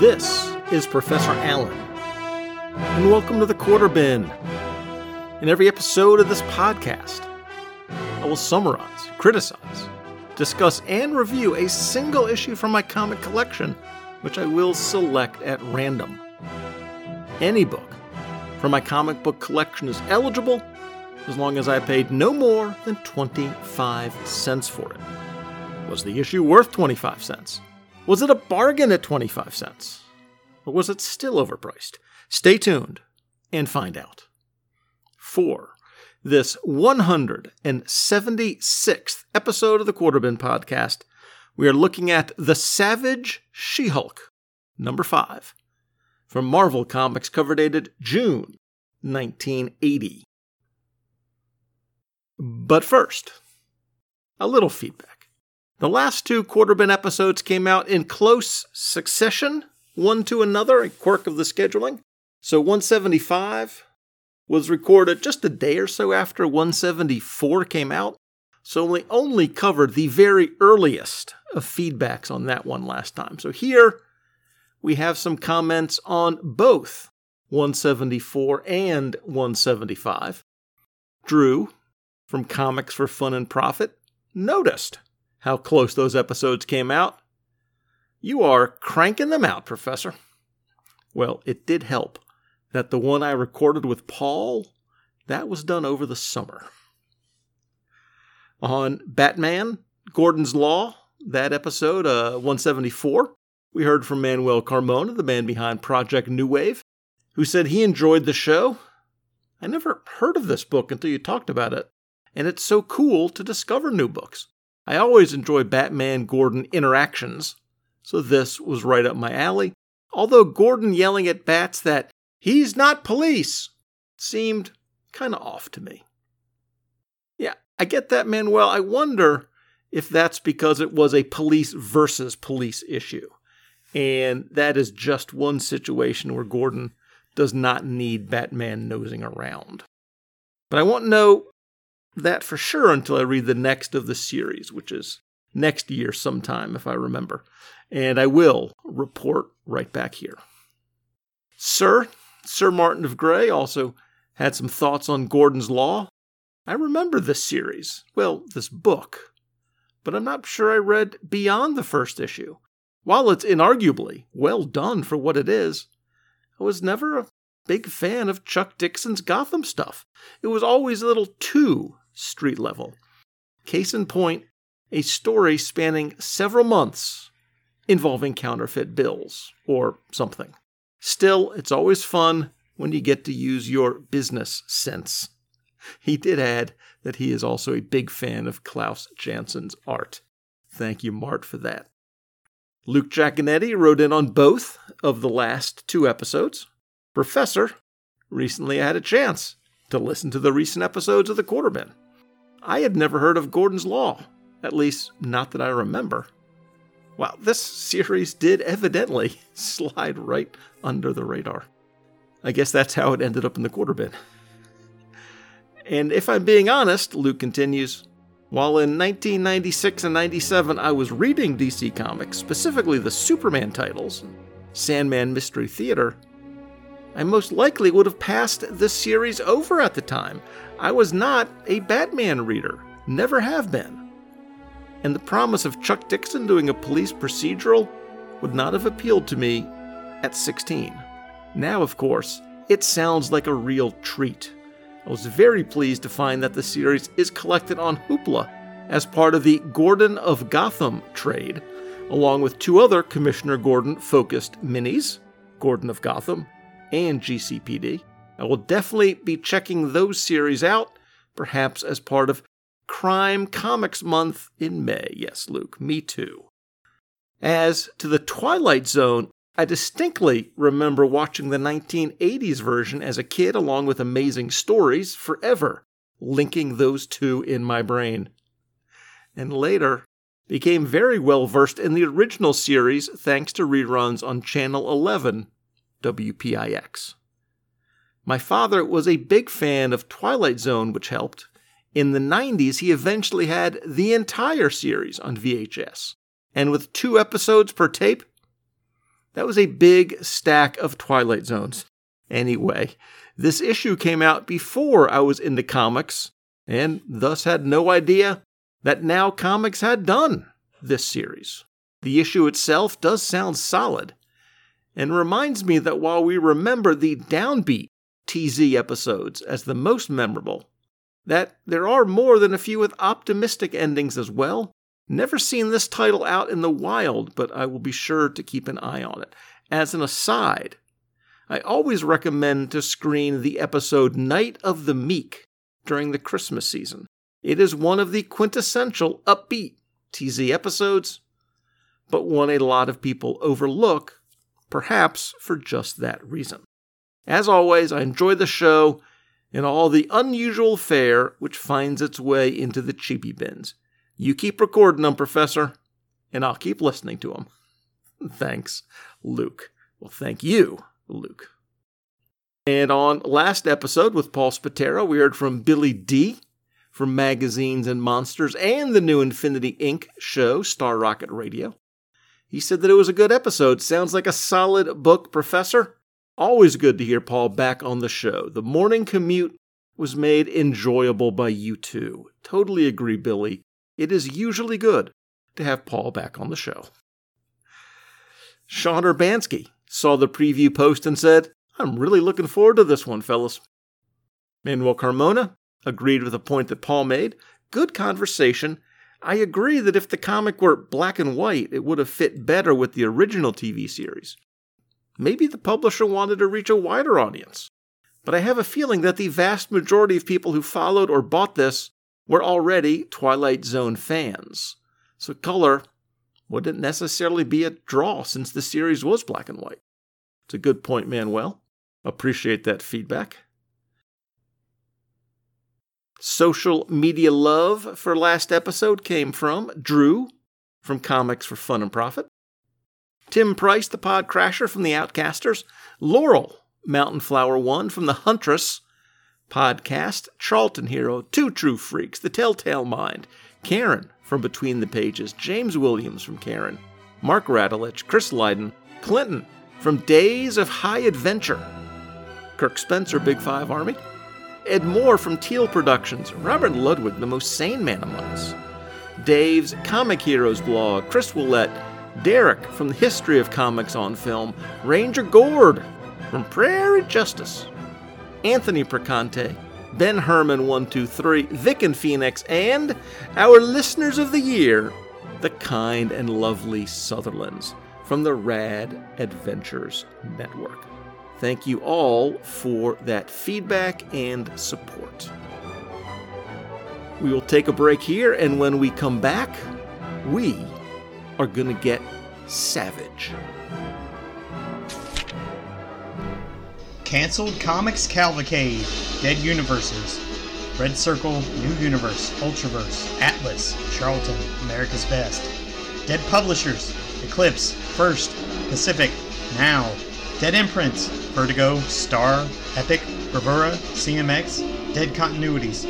This is Professor Allen, and welcome to the Quarter Bin. In every episode of this podcast, I will summarize, criticize, discuss, and review a single issue from my comic collection, which I will select at random. Any book from my comic book collection is eligible as long as I paid no more than 25 cents for it. Was the issue worth 25 cents? Was it a bargain at 25 cents? Or was it still overpriced? Stay tuned and find out. 4. This 176th episode of the Quarterbin podcast, we are looking at The Savage She Hulk, number 5, from Marvel Comics, cover dated June 1980. But first, a little feedback. The last two Quarterbin episodes came out in close succession, one to another, a quirk of the scheduling. So 175 was recorded just a day or so after 174 came out. So we only covered the very earliest of feedbacks on that one last time. So here we have some comments on both 174 and 175. Drew from Comics for Fun and Profit noticed how close those episodes came out. You are cranking them out, Professor. Well, it did help that the one I recorded with Paul, that was done over the summer. On Batman, Gordon's Law, that episode, uh, 174, we heard from Manuel Carmona, the man behind Project New Wave, who said he enjoyed the show. I never heard of this book until you talked about it and it's so cool to discover new books. I always enjoy Batman Gordon interactions, so this was right up my alley. Although Gordon yelling at Bats that he's not police seemed kind of off to me. Yeah, I get that, Manuel. I wonder if that's because it was a police versus police issue. And that is just one situation where Gordon does not need Batman nosing around. But I want to know that for sure until I read the next of the series, which is next year sometime, if I remember. And I will report right back here. Sir, Sir Martin of Gray also had some thoughts on Gordon's Law. I remember this series, well, this book, but I'm not sure I read beyond the first issue. While it's inarguably well done for what it is, I was never a big fan of Chuck Dixon's Gotham stuff. It was always a little too street level. Case in point, a story spanning several months involving counterfeit bills or something. Still, it's always fun when you get to use your business sense. He did add that he is also a big fan of Klaus Janson's art. Thank you, Mart, for that. Luke Jaconetti wrote in on both of the last two episodes. Professor, recently I had a chance to listen to the recent episodes of the Quarter Bin. I had never heard of Gordon's Law, at least not that I remember. Well, this series did evidently slide right under the radar. I guess that's how it ended up in the quarter bin. And if I'm being honest, Luke continues, while in 1996 and 97 I was reading DC Comics, specifically the Superman titles, Sandman Mystery Theater, I most likely would have passed this series over at the time. I was not a Batman reader, never have been. And the promise of Chuck Dixon doing a police procedural would not have appealed to me at 16. Now, of course, it sounds like a real treat. I was very pleased to find that the series is collected on Hoopla as part of the Gordon of Gotham trade, along with two other Commissioner Gordon focused minis Gordon of Gotham and GCPD. I will definitely be checking those series out, perhaps as part of Crime Comics Month in May. Yes, Luke, me too. As to the Twilight Zone, I distinctly remember watching the 1980s version as a kid along with Amazing Stories forever, linking those two in my brain. And later, became very well versed in the original series thanks to reruns on Channel 11 WPIX. My father was a big fan of Twilight Zone, which helped. In the 90s, he eventually had the entire series on VHS. And with two episodes per tape, That was a big stack of Twilight Zones. Anyway, this issue came out before I was into comics, and thus had no idea that Now Comics had done this series. The issue itself does sound solid, and reminds me that while we remember the downbeat TZ episodes as the most memorable, that there are more than a few with optimistic endings as well. Never seen this title out in the wild, but I will be sure to keep an eye on it. As an aside, I always recommend to screen the episode Night of the Meek during the Christmas season. It is one of the quintessential upbeat TZ episodes, but one a lot of people overlook, perhaps for just that reason. As always, I enjoy the show and all the unusual fare which finds its way into the cheapy bins. You keep recording them, Professor, and I'll keep listening to them. Thanks, Luke. Well, thank you, Luke. And on last episode with Paul Spatero, we heard from Billy D from Magazines and Monsters and the new Infinity Inc. show, Star Rocket Radio. He said that it was a good episode. Sounds like a solid book, Professor. Always good to hear Paul back on the show. The morning commute was made enjoyable by you two. Totally agree, Billy. It is usually good to have Paul back on the show. Sean Urbanski saw the preview post and said, I'm really looking forward to this one, fellas. Manuel Carmona agreed with a point that Paul made. Good conversation. I agree that if the comic were black and white, it would have fit better with the original TV series. Maybe the publisher wanted to reach a wider audience. But I have a feeling that the vast majority of people who followed or bought this were already Twilight Zone fans. So color wouldn't necessarily be a draw since the series was black and white. It's a good point, Manuel. Appreciate that feedback. Social media love for last episode came from Drew from Comics for Fun and Profit, Tim Price, the Pod Crasher from the Outcasters, Laurel, Mountain Flower One from the Huntress podcast, Charlton Hero, Two True Freaks, The Telltale Mind, Karen from Between the Pages, James Williams from Karen, Mark Radulich, Chris Lydon, Clinton from Days of High Adventure, Kirk Spencer, Big Five Army, Ed Moore from Teal Productions, Robert Ludwig, the most sane man among us, Dave's Comic Heroes blog, Chris Willett, Derek from the History of Comics on Film, Ranger Gord from Prairie Justice, Anthony Percante, Ben Herman 123, Vic and Phoenix, and our listeners of the year, the kind and lovely Sutherlands from the Rad Adventures Network. Thank you all for that feedback and support. We will take a break here, and when we come back, we are going to get savage. Cancelled Comics Cavalcade, Dead Universes, Red Circle, New Universe, Ultraverse, Atlas, Charlton, America's Best, Dead Publishers, Eclipse, First, Pacific, Now, Dead Imprints, Vertigo, Star, Epic, Bravura, CMX, Dead Continuities,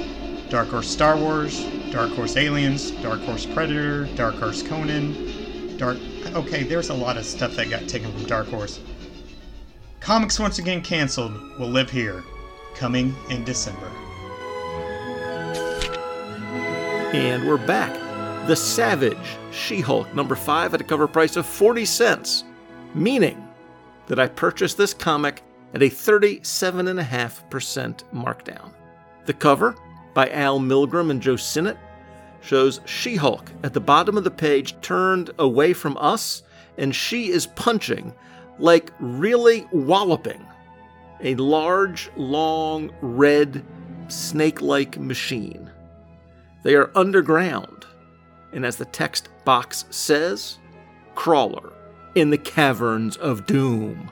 Dark Horse Star Wars, Dark Horse Aliens, Dark Horse Predator, Dark Horse Conan, Dark. Okay, there's a lot of stuff that got taken from Dark Horse. Comics Once Again Cancelled will live here, coming in December. And we're back. The Savage She Hulk, number five, at a cover price of 40 cents, meaning that I purchased this comic at a 37.5% markdown. The cover, by Al Milgrom and Joe Sinnott, shows She Hulk at the bottom of the page turned away from us, and she is punching like really walloping a large, long, red, snake like machine. They are underground, and as the text box says, crawler in the caverns of doom.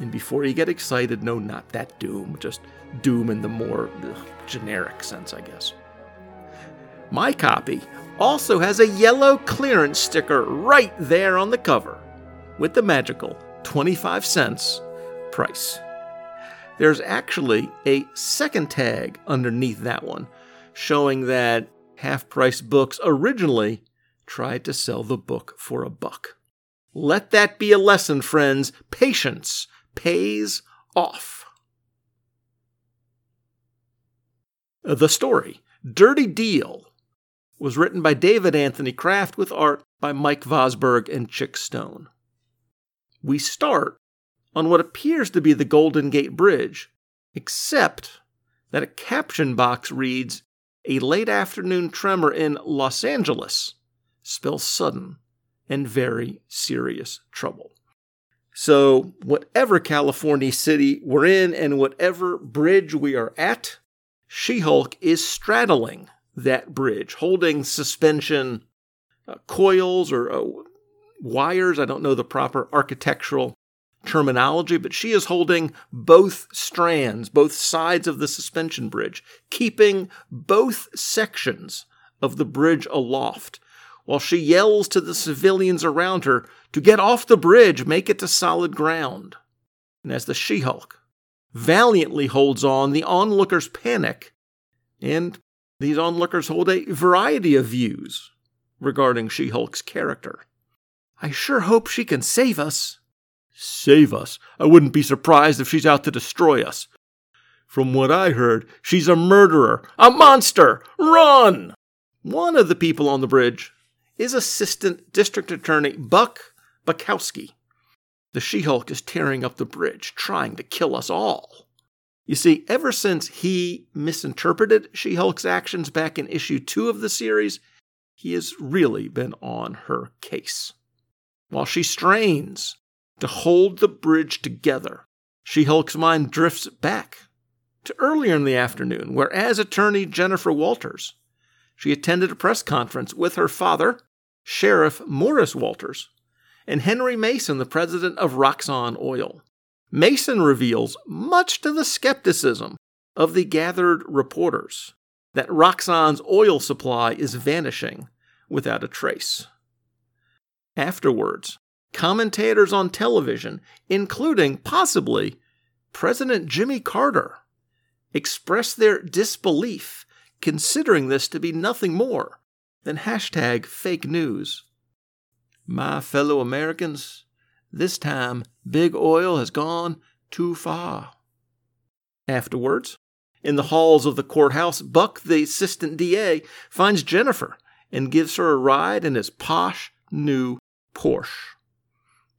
And before you get excited, no, not that doom, just doom in the more ugh, generic sense, I guess. My copy also has a yellow clearance sticker right there on the cover with the magical 25 cents price. There's actually a second tag underneath that one showing that half price books originally tried to sell the book for a buck. Let that be a lesson, friends. Patience pays off. The story, Dirty Deal, was written by David Anthony Kraft with art by Mike Vosburg and Chic Stone. We start on what appears to be the Golden Gate Bridge, except that a caption box reads, A late afternoon tremor in Los Angeles spells sudden and very serious trouble. So, whatever California city we're in and whatever bridge we are at, She Hulk is straddling that bridge, holding suspension uh, coils or uh, wires. I don't know the proper architectural terminology, but she is holding both strands, both sides of the suspension bridge, keeping both sections of the bridge aloft, while she yells to the civilians around her to get off the bridge, make it to solid ground. And as the She Hulk valiantly holds on, the onlookers panic, and these onlookers hold a variety of views regarding She Hulk's character. I sure hope she can save us. Save us? I wouldn't be surprised if she's out to destroy us. From what I heard, she's a murderer, a monster! Run! One of the people on the bridge is Assistant District Attorney Buck Bukowski. The She Hulk is tearing up the bridge, trying to kill us all. You see, ever since he misinterpreted She Hulk's actions back in issue two of the series, he has really been on her case. While she strains to hold the bridge together, She Hulk's mind drifts back to earlier in the afternoon, where, as attorney Jennifer Walters, she attended a press conference with her father, Sheriff Morris Walters, and Henry Mason, the president of Roxxon Oil. Mason reveals, much to the skepticism of the gathered reporters, that Roxxon's oil supply is vanishing without a trace. Afterwards, commentators on television, including possibly President Jimmy Carter, expressed their disbelief, considering this to be nothing more than hashtag fake news. My fellow Americans, this time Big Oil has gone too far. Afterwards, in the halls of the courthouse, Buck, the assistant DA, finds Jennifer and gives her a ride in his posh new Porsche.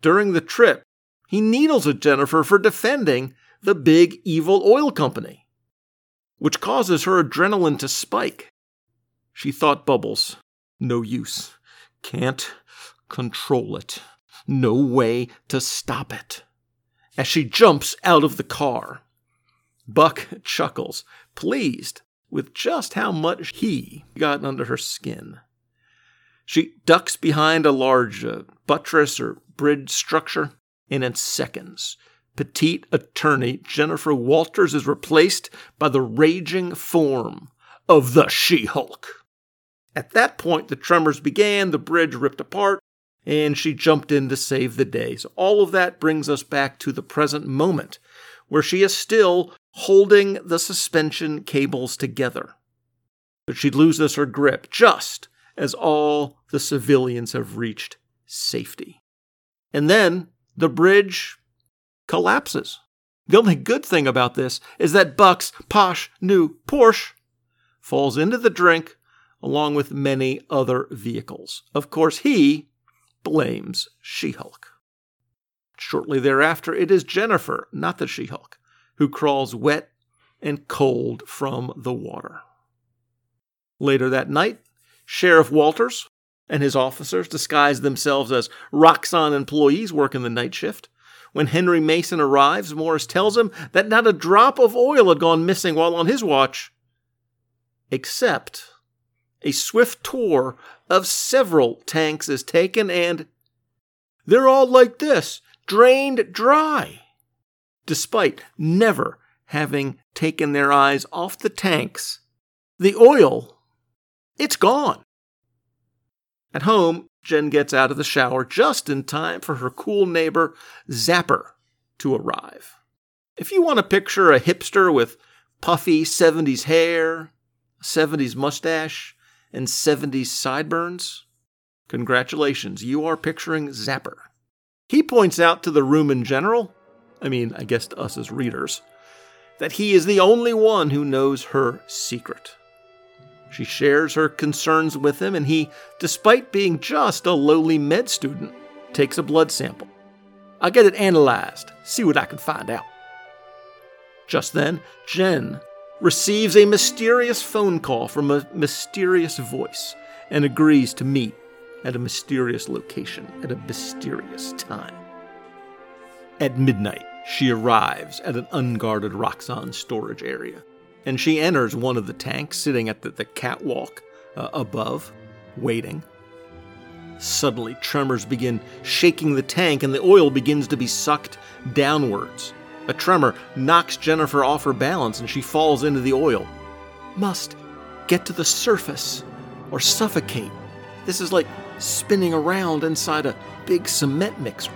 During the trip, he needles at Jennifer for defending the big evil oil company, which causes her adrenaline to spike. She thought bubbles. No use. Can't control it. No way to stop it. As she jumps out of the car, Buck chuckles, pleased with just how much he got under her skin. She ducks behind a large uh, buttress or bridge structure, and in seconds, petite attorney Jennifer Walters is replaced by the raging form of the She Hulk. At that point, the tremors began, the bridge ripped apart, and she jumped in to save the day. So, all of that brings us back to the present moment, where she is still holding the suspension cables together. But she loses her grip just as all the civilians have reached safety. And then the bridge collapses. The only good thing about this is that Buck's posh new Porsche falls into the drink along with many other vehicles. Of course, he blames She Hulk. Shortly thereafter, it is Jennifer, not the She Hulk, who crawls wet and cold from the water. Later that night, Sheriff Walters and his officers disguise themselves as Roxxon employees working the night shift. When Henry Mason arrives, Morris tells him that not a drop of oil had gone missing while on his watch, except a swift tour of several tanks is taken and they're all like this, drained dry. Despite never having taken their eyes off the tanks, the oil, it's gone. At home, Jen gets out of the shower just in time for her cool neighbor, Zapper, to arrive. If you want to picture a hipster with puffy 70s hair, 70s mustache, and 70s sideburns, congratulations, you are picturing Zapper. He points out to the room in general, I mean, I guess to us as readers, that he is the only one who knows her secret. She shares her concerns with him, and he, despite being just a lowly med student, takes a blood sample. I'll get it analyzed, see what I can find out. Just then, Jen receives a mysterious phone call from a mysterious voice and agrees to meet at a mysterious location at a mysterious time. At midnight, she arrives at an unguarded Roxxon storage area, and she enters one of the tanks sitting at the, the catwalk uh, above, waiting. Suddenly, tremors begin shaking the tank, and the oil begins to be sucked downwards. A tremor knocks Jennifer off her balance, and she falls into the oil. Must get to the surface or suffocate. This is like spinning around inside a big cement mixer.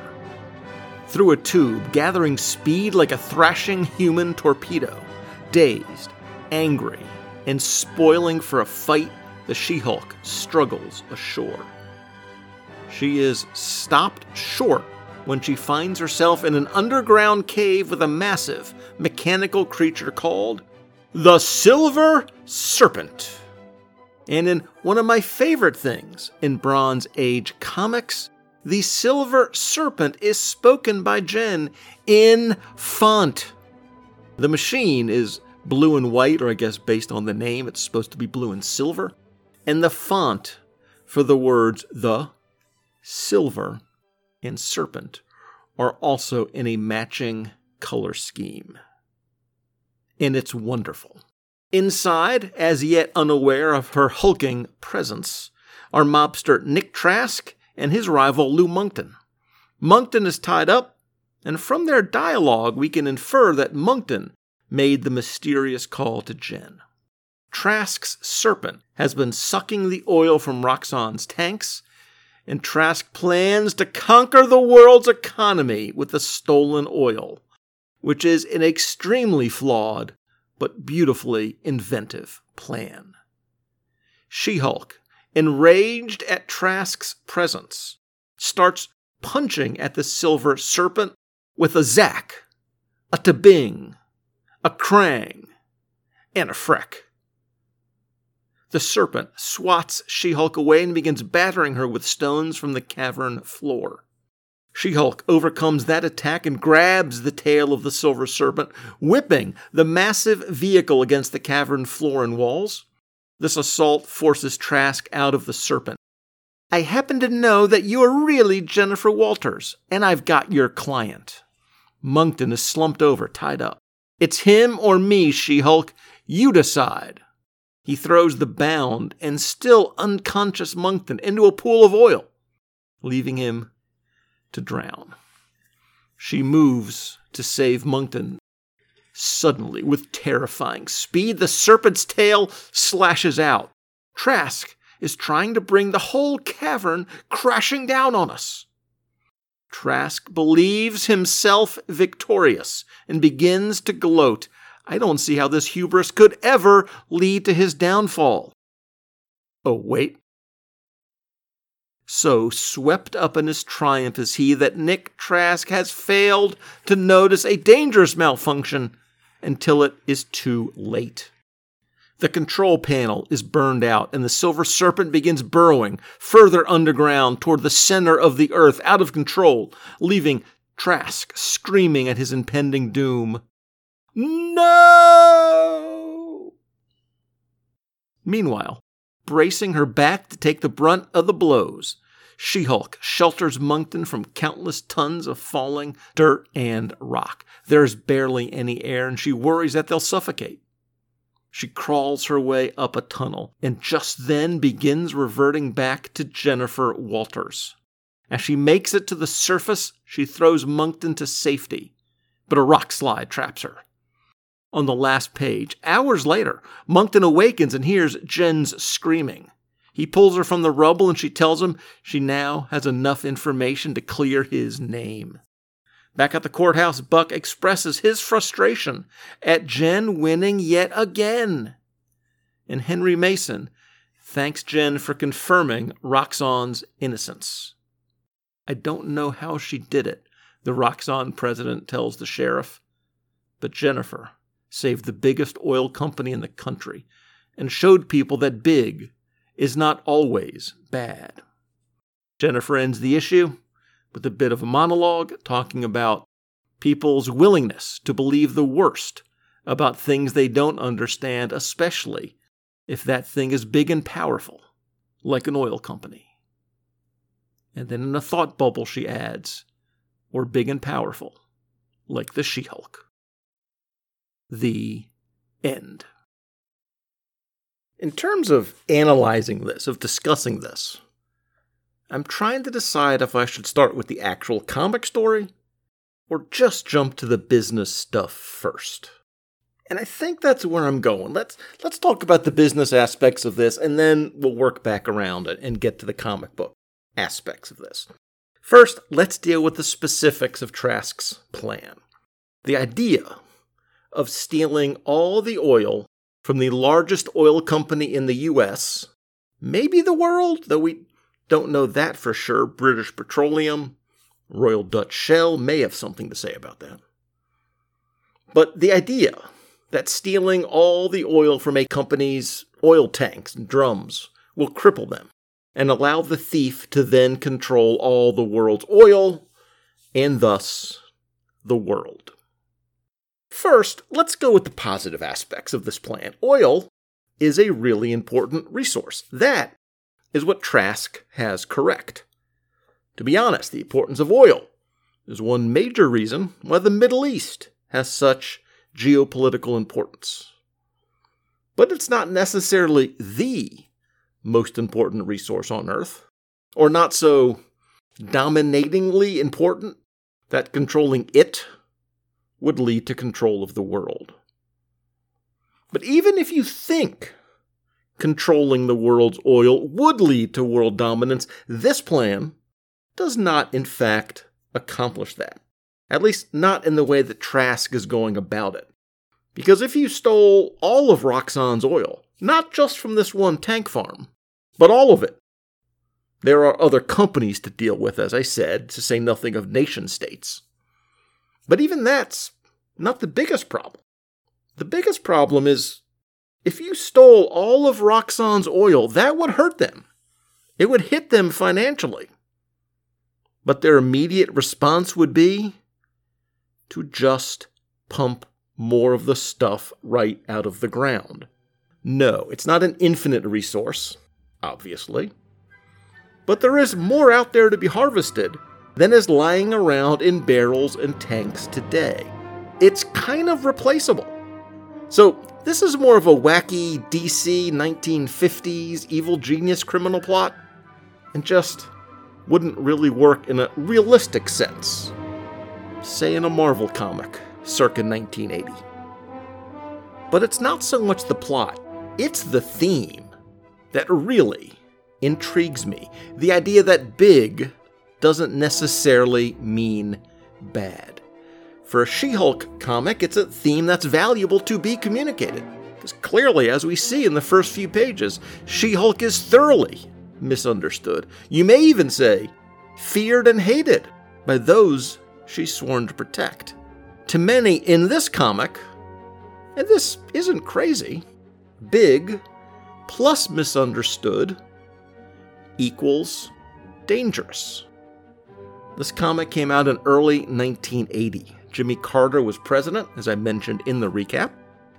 Through a tube, gathering speed like a thrashing human torpedo, dazed, angry, and spoiling for a fight, the She Hulk struggles ashore. She is stopped short when she finds herself in an underground cave with a massive mechanical creature called the Silver Serpent. And in one of my favorite things in Bronze Age comics, the Silver Serpent is spoken by Jen in font. The machine is blue and white, or I guess based on the name, it's supposed to be blue and silver. And the font for the words the, silver, and serpent are also in a matching color scheme. And it's wonderful. Inside, as yet unaware of her hulking presence, are mobster Nick Trask and his rival Lou Monkton. Monkton is tied up, and from their dialogue, we can infer that Monkton made the mysterious call to Jen. Trask's serpent has been sucking the oil from Roxxon's tanks, and Trask plans to conquer the world's economy with the stolen oil, which is an extremely flawed but beautifully inventive plan. She Hulk, enraged at Trask's presence, starts punching at the silver serpent with a zack, a tabing, a krang, and a freck. The serpent swats She Hulk away and begins battering her with stones from the cavern floor. She Hulk overcomes that attack and grabs the tail of the Silver Serpent, whipping the massive vehicle against the cavern floor and walls. This assault forces Trask out of the serpent. I happen to know that you are really Jennifer Walters, and I've got your client. Monkton is slumped over, tied up. It's him or me, She Hulk. You decide. He throws the bound and still unconscious Monkton into a pool of oil, leaving him to drown. She moves to save Monkton. Suddenly, with terrifying speed, the serpent's tail slashes out. Trask is trying to bring the whole cavern crashing down on us. Trask believes himself victorious and begins to gloat. I don't see how this hubris could ever lead to his downfall. Oh, wait. So swept up in his triumph is he that Nick Trask has failed to notice a dangerous malfunction until it is too late. The control panel is burned out, and the Silver Serpent begins burrowing further underground toward the center of the earth, out of control, leaving Trask screaming at his impending doom. No! Meanwhile, bracing her back to take the brunt of the blows. She Hulk shelters Monkton from countless tons of falling dirt and rock. There's barely any air, and she worries that they'll suffocate. She crawls her way up a tunnel and just then begins reverting back to Jennifer Walters. As she makes it to the surface, she throws Monkton to safety, but a rock slide traps her on the last page. Hours later, Monkton awakens and hears Jen's screaming. He pulls her from the rubble and she tells him she now has enough information to clear his name. Back at the courthouse, Buck expresses his frustration at Jen winning yet again. And Henry Mason thanks Jen for confirming Roxxon's innocence. I don't know how she did it, the Roxxon president tells the sheriff. But Jennifer saved the biggest oil company in the country and showed people that big is not always bad. Jennifer ends the issue with a bit of a monologue talking about people's willingness to believe the worst about things they don't understand, especially if that thing is big and powerful, like an oil company. And then in a thought bubble, she adds, or big and powerful, like the She Hulk. The end. In terms of analyzing this, of discussing this, I'm trying to decide if I should start with the actual comic story or just jump to the business stuff first. And I think that's where I'm going. Let's let's talk about the business aspects of this and then we'll work back around it and get to the comic book aspects of this. First, let's deal with the specifics of Trask's plan. The idea of stealing all the oil from the largest oil company in the US, maybe the world, though we don't know that for sure. British Petroleum, Royal Dutch Shell may have something to say about that. But the idea that stealing all the oil from a company's oil tanks and drums will cripple them and allow the thief to then control all the world's oil and thus the world. First, let's go with the positive aspects of this plan. Oil is a really important resource. That is what Trask has correct. To be honest, the importance of oil is one major reason why the Middle East has such geopolitical importance. But it's not necessarily the most important resource on Earth, or not so dominatingly important that controlling it would lead to control of the world. But even if you think controlling the world's oil would lead to world dominance, this plan does not, in fact, accomplish that. At least, not in the way that Trask is going about it. Because if you stole all of Roxxon's oil, not just from this one tank farm, but all of it, there are other companies to deal with, as I said, to say nothing of nation states. But even that's not the biggest problem. The biggest problem is if you stole all of Roxxon's oil, that would hurt them. It would hit them financially. But their immediate response would be to just pump more of the stuff right out of the ground. No, it's not an infinite resource, obviously. But there is more out there to be harvested than is lying around in barrels and tanks today. It's kind of replaceable. So, this is more of a wacky DC 1950s evil genius criminal plot, and just wouldn't really work in a realistic sense. Say in a Marvel comic, circa 1980. But it's not so much the plot, it's the theme that really intrigues me. The idea that big doesn't necessarily mean bad. For a She Hulk comic, it's a theme that's valuable to be communicated. Because clearly, as we see in the first few pages, She Hulk is thoroughly misunderstood. You may even say, feared and hated by those she's sworn to protect. To many in this comic, and this isn't crazy, big plus misunderstood equals dangerous. This comic came out in early 1980. Jimmy Carter was president, as I mentioned in the recap.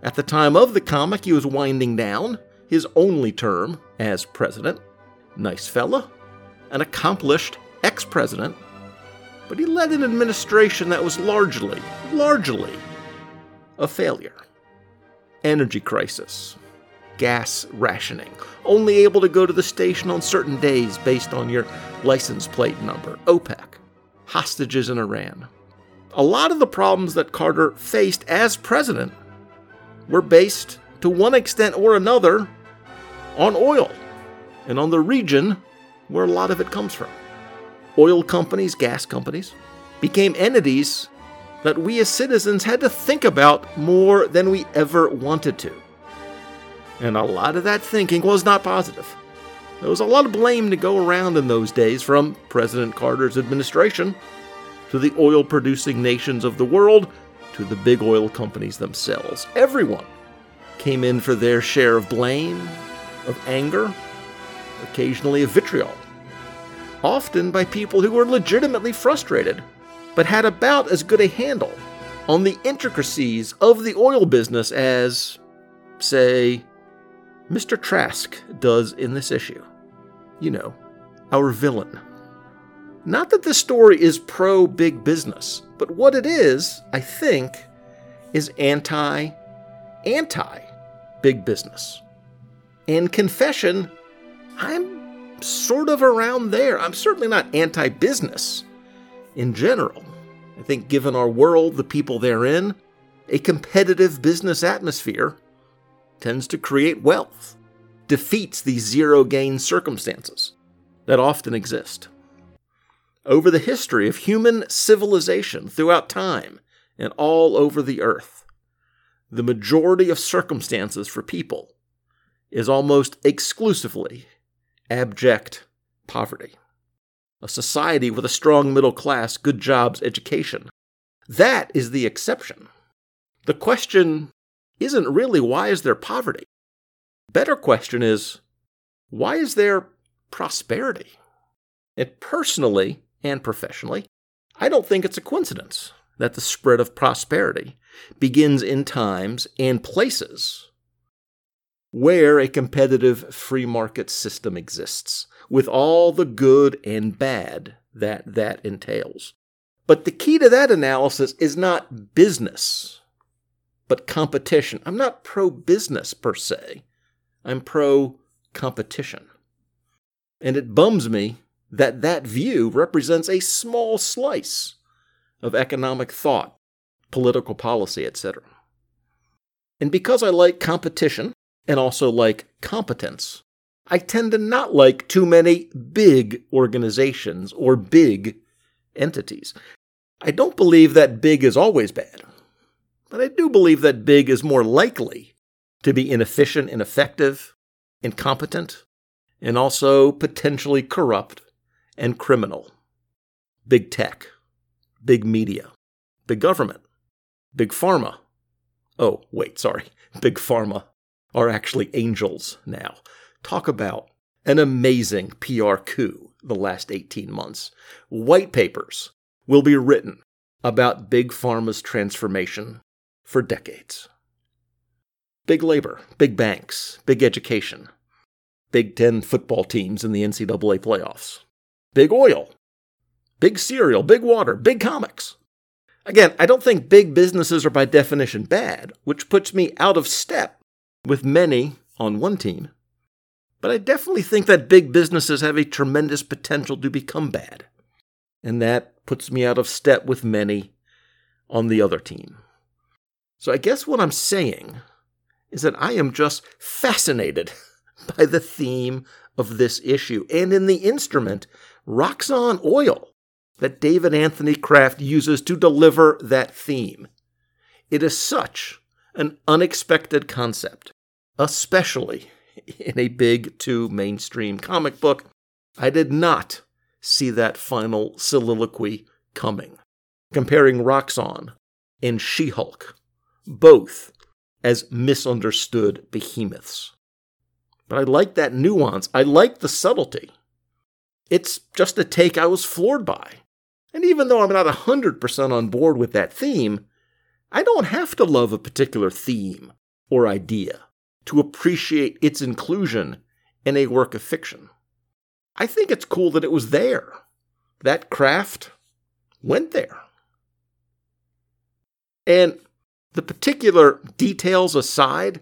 At the time of the comic, he was winding down his only term as president. Nice fella, an accomplished ex president, but he led an administration that was largely, largely a failure. Energy crisis, gas rationing, only able to go to the station on certain days based on your license plate number, OPEC, hostages in Iran, a lot of the problems that Carter faced as president were based, to one extent or another, on oil and on the region where a lot of it comes from. Oil companies, gas companies, became entities that we as citizens had to think about more than we ever wanted to. And a lot of that thinking was not positive. There was a lot of blame to go around in those days from President Carter's administration to the oil producing nations of the world to the big oil companies themselves. Everyone came in for their share of blame, of anger, occasionally of vitriol. Often by people who were legitimately frustrated, but had about as good a handle on the intricacies of the oil business as, say, Mr. Trask does in this issue. You know, our villain. Not that this story is pro big business, but what it is, I think, is anti anti big business. And confession, I'm sort of around there. I'm certainly not anti business in general. I think, given our world, the people therein, a competitive business atmosphere tends to create wealth, defeats these zero gain circumstances that often exist. Over the history of human civilization throughout time and all over the earth, the majority of circumstances for people is almost exclusively abject poverty a society with a strong middle class, good jobs, education. That is the exception. The question isn't really why is there poverty? Better question is why is there prosperity? And personally and professionally, I don't think it's a coincidence that the spread of prosperity begins in times and places where a competitive free market system exists with all the good and bad that that entails. But the key to that analysis is not business, but competition. I'm not pro business per se, I'm pro competition. And it bums me that that view represents a small slice of economic thought, political policy, etc. And because I like competition and also like competence, I tend to not like too many big organizations or big entities. I don't believe that big is always bad, but I do believe that big is more likely to be inefficient, ineffective, incompetent, and also potentially corrupt and criminal. Big tech, big media, big government, big pharma. Oh, wait, sorry. Big pharma are actually angels now. Talk about an amazing PR coup the last 18 months. White papers will be written about Big Pharma's transformation for decades. Big labor, big banks, big education, Big Ten football teams in the NCAA playoffs, big oil, big cereal, big water, big comics. Again, I don't think big businesses are by definition bad, which puts me out of step with many on one team but I definitely think that big businesses have a tremendous potential to become bad. And that puts me out of step with many on the other team. So I guess what I'm saying is that I am just fascinated by the theme of this issue and in the instrument, Roxxon Oil, that David Anthony Kraft uses to deliver that theme. It is such an unexpected concept, especially in a big to mainstream comic book. I did not see that final soliloquy coming, comparing Roxxon and She Hulk, both as misunderstood behemoths. But I like that nuance. I like the subtlety. It's just a take I was floored by. And even though I'm not 100% on board with that theme, I don't have to love a particular theme or idea to appreciate its inclusion in a work of fiction. I think it's cool that it was there. That Kraft went there. And the particular details aside,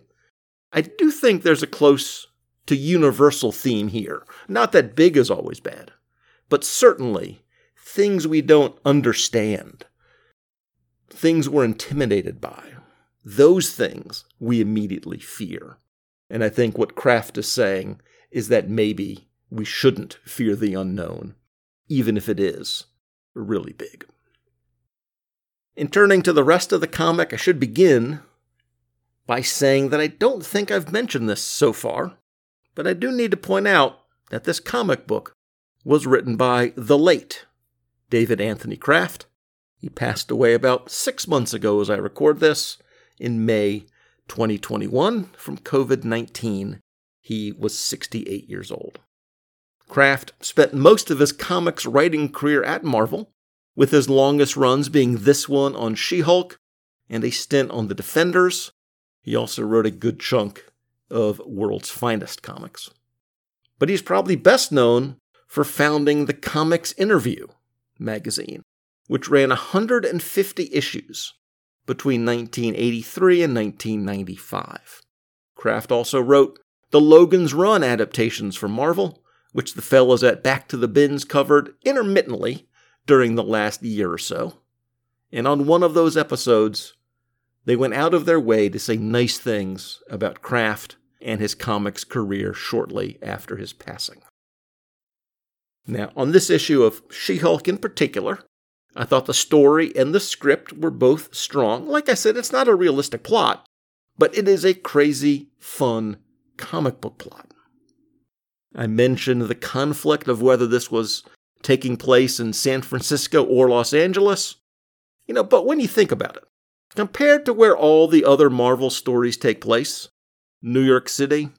I do think there's a close to universal theme here. Not that big is always bad, but certainly things we don't understand, things we're intimidated by, those things we immediately fear. And I think what Kraft is saying is that maybe we shouldn't fear the unknown, even if it is really big. In turning to the rest of the comic, I should begin by saying that I don't think I've mentioned this so far, but I do need to point out that this comic book was written by the late David Anthony Kraft. He passed away about six months ago as I record this in May 2021 from COVID 19. He was 68 years old. Kraft spent most of his comics writing career at Marvel, with his longest runs being this one on She Hulk and a stint on The Defenders. He also wrote a good chunk of World's Finest comics. But he's probably best known for founding the Comics Interview magazine, which ran 150 issues between 1983 and 1995. Kraft also wrote the Logan's Run adaptations for Marvel, which the fellows at Back to the Bins covered intermittently during the last year or so. And on one of those episodes, they went out of their way to say nice things about Kraft and his comics career shortly after his passing. Now, on this issue of She Hulk in particular, I thought the story and the script were both strong. Like I said, it's not a realistic plot, but it is a crazy, fun comic book plot. I mentioned the conflict of whether this was taking place in San Francisco or Los Angeles. You know, but when you think about it, compared to where all the other Marvel stories take place, New York City,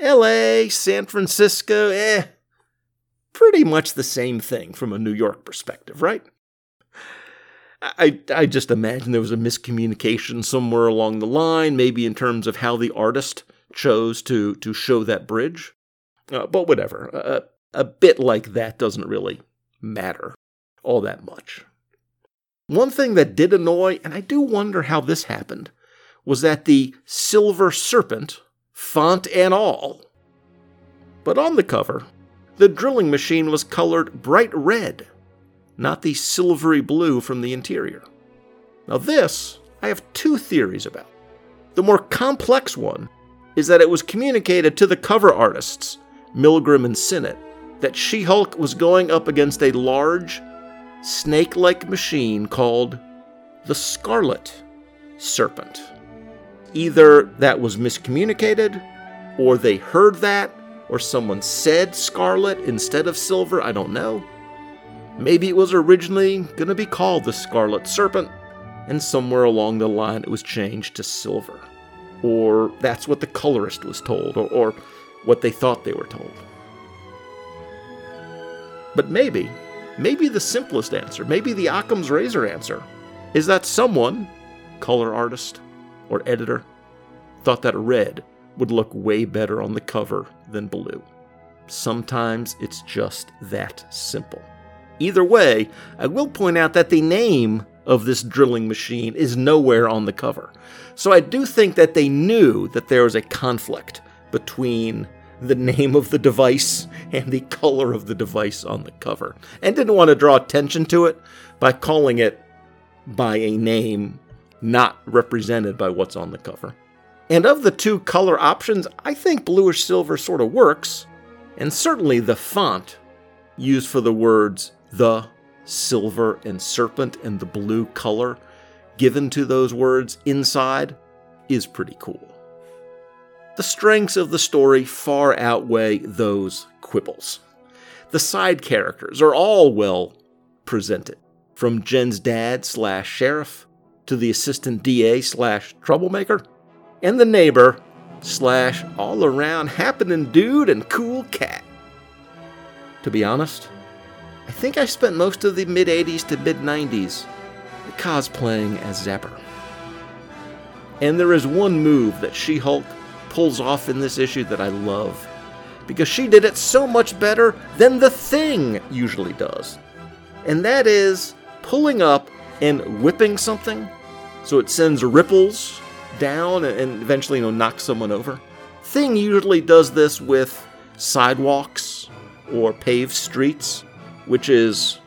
LA, San Francisco, eh, pretty much the same thing from a New York perspective, right? I, I just imagine there was a miscommunication somewhere along the line, maybe in terms of how the artist chose to, to show that bridge. Uh, but whatever. Uh, a bit like that doesn't really matter all that much. One thing that did annoy, and I do wonder how this happened, was that the Silver Serpent, font and all, but on the cover, the drilling machine was colored bright red, not the silvery blue from the interior. Now, this I have two theories about. The more complex one is that it was communicated to the cover artists, Milgrom and Sinnott, that She Hulk was going up against a large, snake like machine called the Scarlet Serpent. Either that was miscommunicated, or they heard that, or someone said scarlet instead of silver, I don't know. Maybe it was originally going to be called the Scarlet Serpent, and somewhere along the line it was changed to silver. Or that's what the colorist was told, or, or what they thought they were told. But maybe, maybe the simplest answer, maybe the Occam's razor answer, is that someone, color artist, or editor thought that red would look way better on the cover than blue. Sometimes it's just that simple. Either way, I will point out that the name of this drilling machine is nowhere on the cover. So I do think that they knew that there was a conflict between the name of the device and the color of the device on the cover, and didn't want to draw attention to it by calling it by a name not represented by what's on the cover. And of the two color options, I think bluish silver sort of works, and certainly the font used for the words the, silver, and serpent and the blue color given to those words inside is pretty cool. The strengths of the story far outweigh those quibbles. The side characters are all well presented, from Jen's dad slash sheriff to the assistant DA slash troublemaker, and the neighbor slash all around happening dude and cool cat. To be honest, I think I spent most of the mid 80s to mid 90s cosplaying as Zapper. And there is one move that She Hulk pulls off in this issue that I love, because she did it so much better than the thing usually does. And that is pulling up and whipping something so it sends ripples down and eventually, you know, knocks someone over. Thing usually does this with sidewalks or paved streets, which is,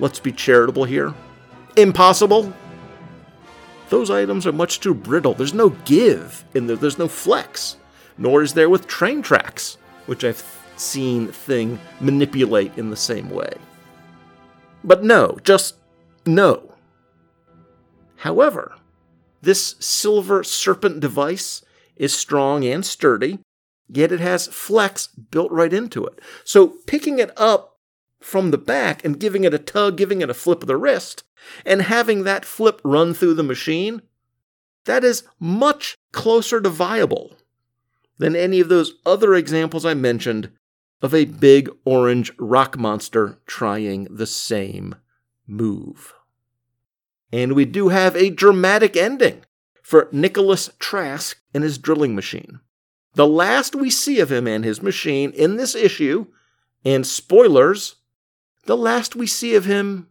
let's be charitable here, impossible. Those items are much too brittle. There's no give in there, there's no flex, nor is there with train tracks, which I've seen Thing manipulate in the same way. But no, just no. However, this silver serpent device is strong and sturdy, yet it has flex built right into it. So picking it up from the back and giving it a tug, giving it a flip of the wrist, and having that flip run through the machine, that is much closer to viable than any of those other examples I mentioned of a big orange rock monster trying the same move. And we do have a dramatic ending for Nicholas Trask and his drilling machine. The last we see of him and his machine in this issue, and spoilers, the last we see of him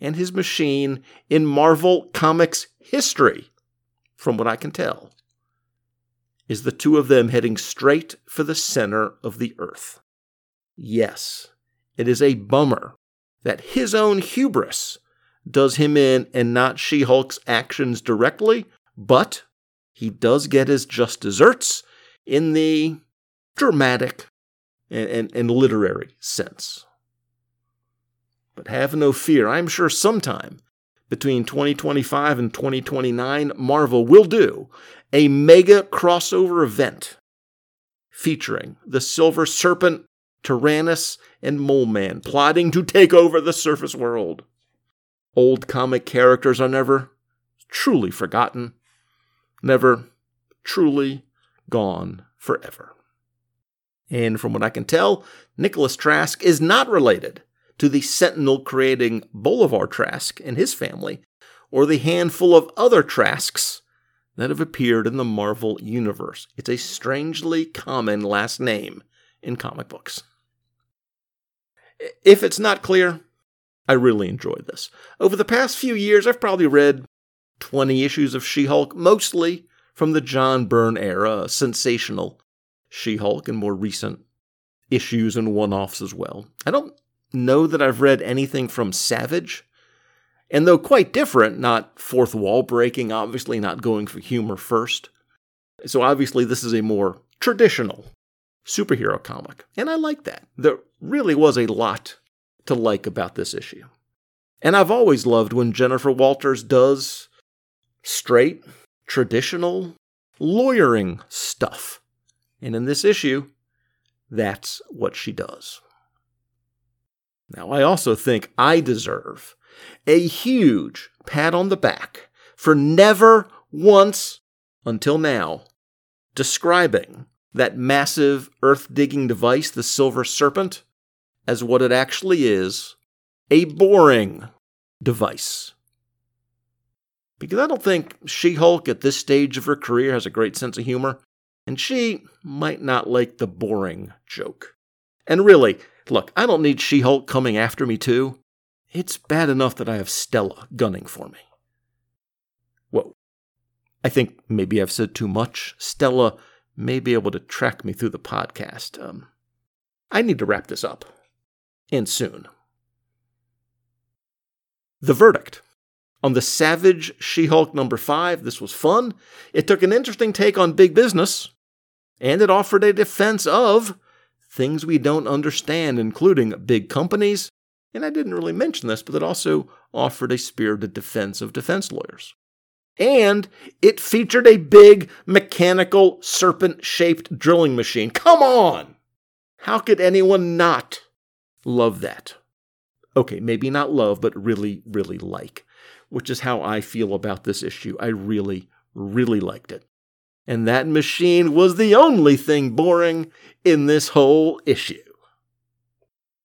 and his machine in Marvel Comics history, from what I can tell, is the two of them heading straight for the center of the earth. Yes, it is a bummer that his own hubris does him in and not She Hulk's actions directly, but he does get his just desserts in the dramatic and, and, and literary sense. But have no fear, I'm sure sometime between 2025 and 2029, Marvel will do a mega crossover event featuring the Silver Serpent, Tyrannus, and Mole Man plotting to take over the surface world. Old comic characters are never truly forgotten, never truly gone forever. And from what I can tell, Nicholas Trask is not related to the Sentinel creating Bolivar Trask and his family, or the handful of other Trasks that have appeared in the Marvel Universe. It's a strangely common last name in comic books. If it's not clear, I really enjoyed this. Over the past few years, I've probably read 20 issues of She Hulk, mostly from the John Byrne era, sensational She Hulk, and more recent issues and one offs as well. I don't know that I've read anything from Savage. And though quite different, not fourth wall breaking, obviously not going for humor first. So obviously, this is a more traditional superhero comic. And I like that. There really was a lot to like about this issue. And I've always loved when Jennifer Walters does straight, traditional, lawyering stuff. And in this issue, that's what she does. Now, I also think I deserve a huge pat on the back for never once until now describing that massive earth digging device, the Silver Serpent, as what it actually is a boring device. Because I don't think She Hulk at this stage of her career has a great sense of humor, and she might not like the boring joke. And really, Look, I don't need She Hulk coming after me, too. It's bad enough that I have Stella gunning for me. Whoa. I think maybe I've said too much. Stella may be able to track me through the podcast. Um, I need to wrap this up. And soon. The verdict. On the Savage She Hulk number five, this was fun. It took an interesting take on big business, and it offered a defense of things we don't understand, including big companies. And I didn't really mention this, but it also offered a spirited defense of defense lawyers. And it featured a big mechanical serpent shaped drilling machine. Come on! How could anyone not love that? Okay, maybe not love, but really, really like, which is how I feel about this issue. I really, really liked it and that machine was the only thing boring in this whole issue.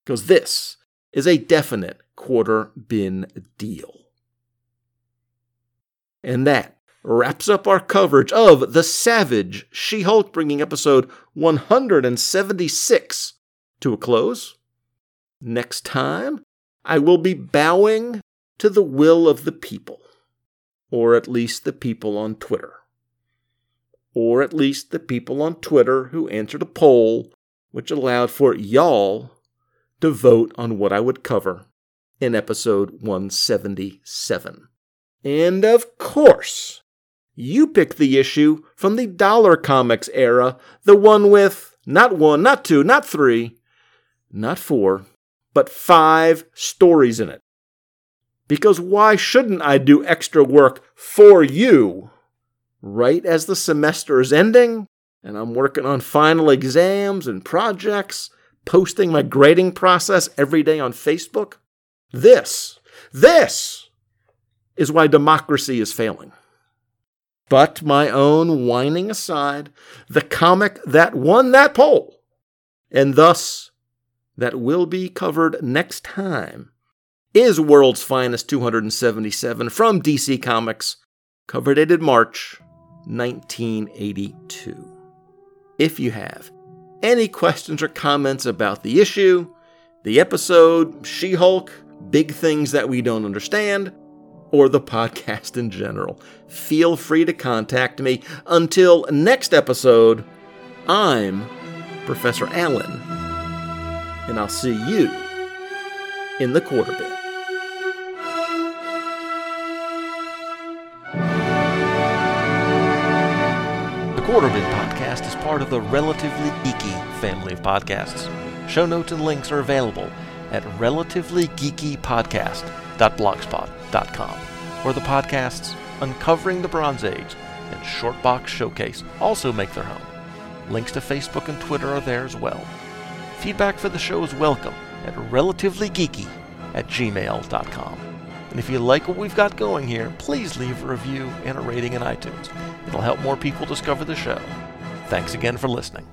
Because this is a definite quarter bin deal. And that wraps up our coverage of The Savage She Hulk, bringing episode 176 to a close. Next time, I will be bowing to the will of the people, or at least the people on Twitter or at least the people on Twitter who answered a poll which allowed for y'all to vote on what I would cover in episode 177. And of course, you picked the issue from the Dollar Comics era, the one with not one, not two, not three, not four, but five stories in it. Because why shouldn't I do extra work for you right as the semester is ending and I'm working on final exams and projects, posting my grading process every day on Facebook. This, this is why democracy is failing. But my own whining aside, the comic that won that poll, and thus that will be covered next time, is World's Finest 277 from DC Comics, cover dated March 1982. If you have any questions or comments about the issue, the episode, She Hulk, big things that we don't understand, or the podcast in general, feel free to contact me. Until next episode, I'm Professor Allen, and I'll see you in the quarter bin. Quarterbin Podcast is part of the Relatively Geeky family of podcasts. Show notes and links are available at relativelygeekypodcast.blogspot.com, where the podcasts Uncovering the Bronze Age and Shortbox Showcase also make their home. Links to Facebook and Twitter are there as well. Feedback for the show is welcome at relativelygeeky at gmail.com. And if you like what we've got going here, please leave a review and a rating in iTunes. It'll help more people discover the show. Thanks again for listening.